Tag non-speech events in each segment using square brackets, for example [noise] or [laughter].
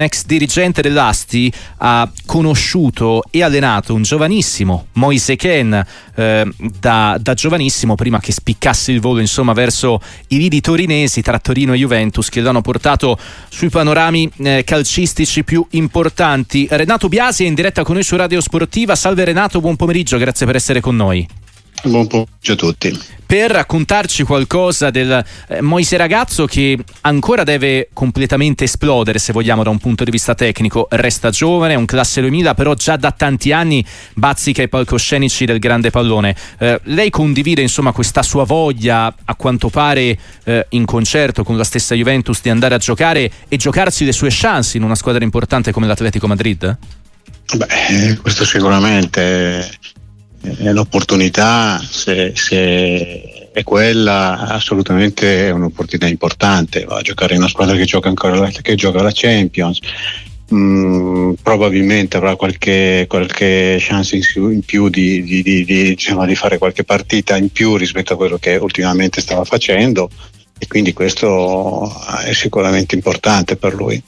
ex dirigente dell'Asti ha conosciuto e allenato un giovanissimo Moise Ken eh, da, da, giovanissimo prima che spiccasse il volo insomma verso i lidi torinesi tra Torino e Juventus che l'hanno portato sui panorami eh, calcistici più importanti. Renato Biasi è in diretta con noi su Radio Sportiva. Salve Renato buon pomeriggio grazie per essere con noi Buon pomeriggio a tutti. Per raccontarci qualcosa del eh, Moise ragazzo che ancora deve completamente esplodere, se vogliamo, da un punto di vista tecnico, resta giovane, è un classe 2000, però già da tanti anni bazzica i palcoscenici del grande pallone. Eh, lei condivide insomma questa sua voglia, a quanto pare eh, in concerto con la stessa Juventus, di andare a giocare e giocarsi le sue chance in una squadra importante come l'Atletico Madrid? Beh, questo sicuramente è l'opportunità, se, se, è quella, assolutamente è un'opportunità importante. Va a giocare in una squadra che gioca ancora che gioca la Champions. Mm, probabilmente avrà qualche, qualche chance in, più di, di, di, diciamo, di, fare qualche partita in più rispetto a quello che ultimamente stava facendo e quindi questo è sicuramente importante per lui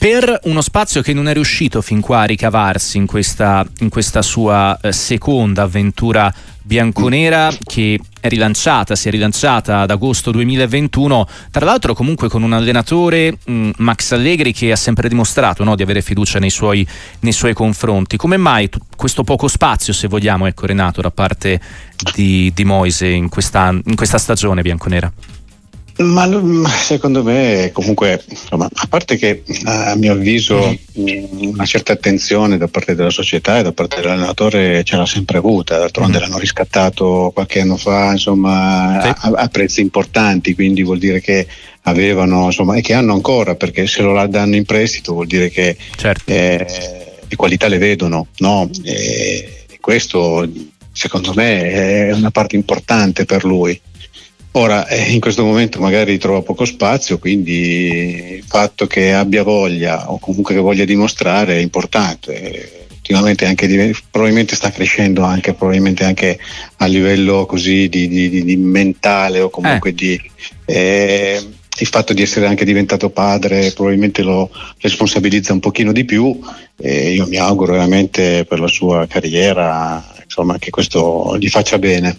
per uno spazio che non è riuscito fin qua a ricavarsi in questa, in questa sua eh, seconda avventura bianconera che è rilanciata, si è rilanciata ad agosto 2021, tra l'altro comunque con un allenatore mm, Max Allegri che ha sempre dimostrato no, di avere fiducia nei suoi, nei suoi confronti. Come mai t- questo poco spazio, se vogliamo, ecco Renato, da parte di, di Moise in questa, in questa stagione bianconera? Ma secondo me, comunque, insomma, a parte che a mio avviso mm, una certa attenzione da parte della società e da parte dell'allenatore ce l'ha sempre avuta, d'altronde mm. l'hanno riscattato qualche anno fa insomma, sì. a, a, prezzi importanti, quindi vuol dire che avevano insomma, e che hanno ancora, perché se lo danno in prestito vuol dire che certo. eh, le qualità le vedono, no? e questo secondo me è una parte importante per lui. Ora, eh, in questo momento magari trova poco spazio, quindi il fatto che abbia voglia o comunque che voglia dimostrare è importante. Ultimamente anche, probabilmente sta crescendo anche, probabilmente anche a livello così di, di, di, di mentale o comunque eh. di... Eh, il fatto di essere anche diventato padre probabilmente lo responsabilizza un pochino di più e io mi auguro veramente per la sua carriera insomma, che questo gli faccia bene.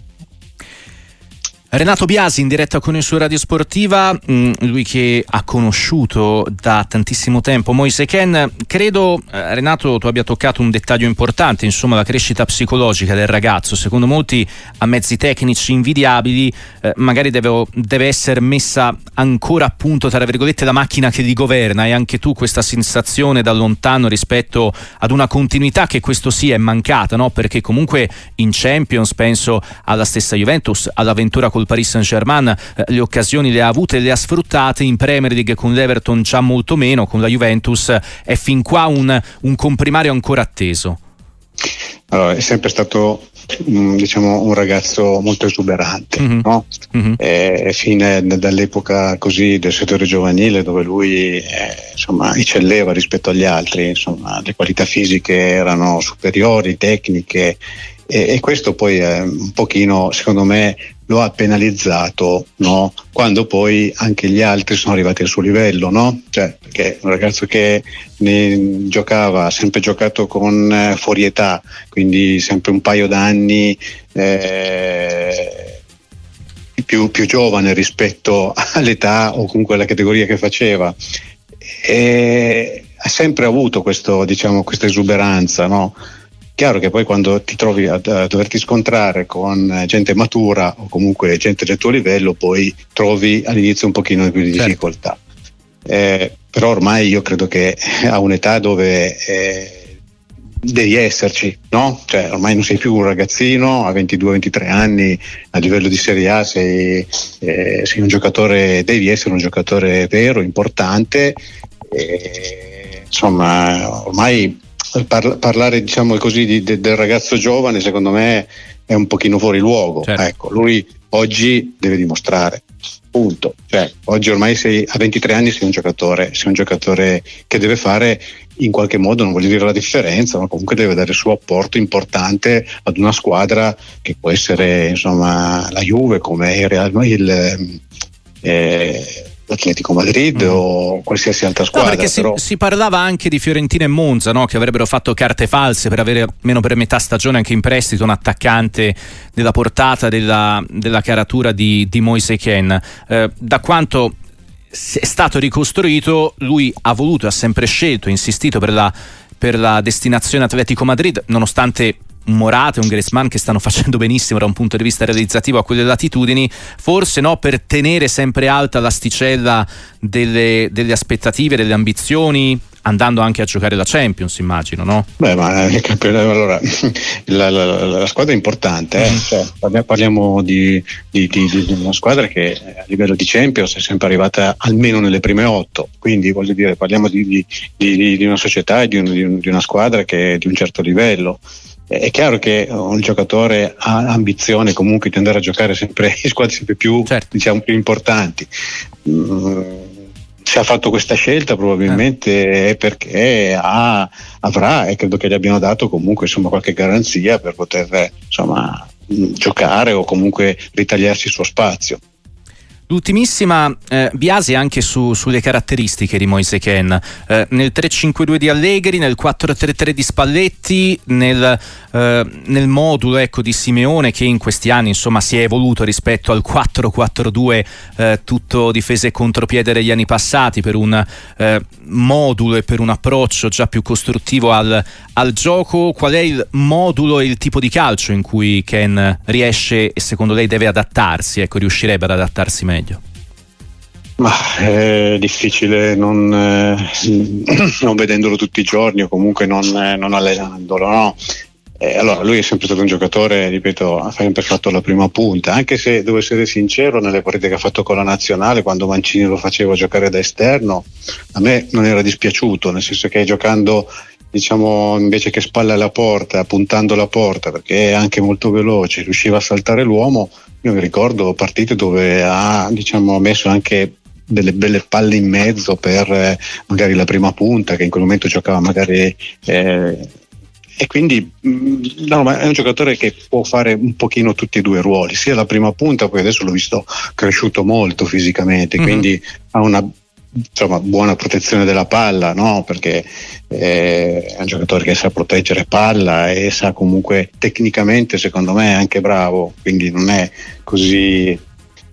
Renato Biasi in diretta con il suo Radio Sportiva, mm, lui che ha conosciuto da tantissimo tempo Moise Ken. Credo, eh, Renato, tu abbia toccato un dettaglio importante, insomma la crescita psicologica del ragazzo. Secondo molti a mezzi tecnici invidiabili eh, magari deve, deve, essere messa ancora a punto, tra virgolette, la macchina che li governa. E anche tu questa sensazione da lontano rispetto ad una continuità che questo sì è mancata, no? perché comunque in Champions penso alla stessa Juventus, all'avventura con col Paris Saint-Germain eh, le occasioni le ha avute e le ha sfruttate, in Premier League con l'Everton già molto meno, con la Juventus è fin qua un, un comprimario ancora atteso. Allora, è sempre stato mm, diciamo, un ragazzo molto esuberante, mm-hmm. no? mm-hmm. Eh, fine dall'epoca così del settore giovanile dove lui eh, insomma, eccelleva rispetto agli altri, insomma, le qualità fisiche erano superiori, tecniche e, e questo poi è un pochino, secondo me, lo ha penalizzato no? quando poi anche gli altri sono arrivati al suo livello, no? cioè, perché un ragazzo che ne giocava, ha sempre giocato con eh, fuori età, quindi sempre un paio d'anni eh, più, più, giovane rispetto [laughs] all'età o comunque alla categoria che faceva. E ha sempre avuto questo, diciamo, questa esuberanza, no? Chiaro che poi quando ti trovi a, a, doverti scontrare con gente matura o comunque gente del tuo livello, poi trovi all'inizio un pochino più di certo. difficoltà. Eh, però ormai io credo che a un'età dove eh, devi esserci, no? Cioè, ormai non sei più un ragazzino, a 22-23 anni a livello di Serie A sei, eh, sei, un giocatore, devi essere un giocatore vero, importante. insomma, ormai Par- parlare diciamo così di, de- del ragazzo giovane secondo me è un pochino fuori luogo. Certo. ecco, lui oggi deve dimostrare. Punto. Cioè, oggi ormai sei, a 23 anni sei un giocatore sei un giocatore che deve fare in qualche modo non voglio dire la differenza ma comunque deve dare il suo apporto importante ad una squadra che può essere insomma la Juve come il, Real, il eh, l'Atletico Madrid mm. o qualsiasi altra squadra. No, perché però... si, si, parlava anche di Fiorentina e Monza, no? che avrebbero fatto carte false per avere almeno per metà stagione anche in prestito un attaccante della portata della, della caratura di, di Moise Ken. Eh, da quanto è stato ricostruito, lui ha voluto, ha sempre scelto, insistito per la, per la destinazione Atletico Madrid, nonostante un Morata e un Griezmann che stanno facendo benissimo da un punto di vista realizzativo a quelle latitudini, forse no per tenere sempre alta l'asticella delle, delle aspettative, delle ambizioni, andando anche a giocare la Champions, immagino, no? Beh, ma eh, allora, [laughs] la, la, la, squadra è importante, eh? Mm. cioè, parliamo di, di, di, di, una squadra che a livello di Champions è sempre arrivata almeno nelle prime otto, quindi voglio dire, parliamo di, una società e di, un, di una squadra che è di un certo livello è chiaro che un giocatore ha ambizione comunque di andare a giocare sempre [laughs] in squadre sempre più, certo. diciamo, più importanti. Mm, se ha fatto questa scelta probabilmente eh. è perché ha, avrà e credo che gli abbiano dato comunque insomma, qualche garanzia per poter insomma, giocare o comunque ritagliarsi il suo spazio. L'ultimissima eh, Biasi anche su, sulle caratteristiche di Moise Ken. Eh, nel 3-5-2 di Allegri, nel 4-3-3 di Spalletti, nel, eh, nel modulo ecco, di Simeone che in questi anni insomma, si è evoluto rispetto al 4-4-2 eh, tutto difesa e contropiede degli anni passati per un eh, modulo e per un approccio già più costruttivo al, al gioco. Qual è il modulo e il tipo di calcio in cui Ken riesce e secondo lei deve adattarsi, ecco, riuscirebbe ad adattarsi meglio? Meglio? Ma è difficile non, eh, [clears throat] non, vedendolo tutti i giorni o comunque non, eh, non allenandolo, no? Eh, allora, lui è sempre stato un giocatore, ripeto, ha sempre fatto la prima punta, anche se devo essere sincero, nelle partite che ha fatto con la nazionale, quando Mancini lo faceva giocare da esterno, a me non era dispiaciuto, nel senso che giocando diciamo invece che spalle alla porta, puntando la porta perché è anche molto veloce, riusciva a saltare l'uomo. Io mi ricordo partite dove ha diciamo, messo anche delle belle palle in mezzo per eh, magari la prima punta che in quel momento giocava magari eh, e quindi mm, no, è un giocatore che può fare un pochino tutti e due i ruoli, sia la prima punta, poi adesso l'ho visto cresciuto molto fisicamente, mm-hmm. quindi ha una insomma, buona protezione della palla, no? perché eh, è un giocatore che sa proteggere palla e sa comunque tecnicamente, secondo me, è anche bravo, quindi non è così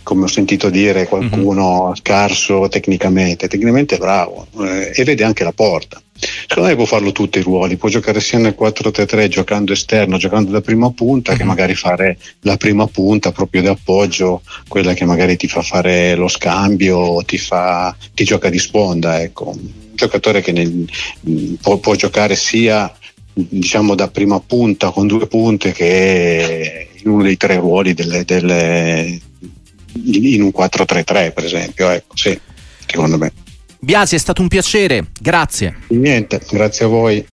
come ho sentito dire qualcuno mm-hmm. scarso tecnicamente, tecnicamente è bravo eh, e vede anche la porta. Secondo me può farlo tutti i ruoli, può giocare sia nel 4-3-3 giocando esterno, giocando da prima punta, mm-hmm. che mhm. magari fare la prima punta proprio di appoggio, quella che magari ti fa fare lo scambio, ti, fa, ti gioca di sponda. Ecco. Un giocatore che nel, può, può giocare sia diciamo da prima punta con due punte che in uno dei tre ruoli delle, delle, in un 4-3-3 per esempio, ecco, sì, secondo me. Biasi è stato un piacere, grazie. Niente, grazie a voi.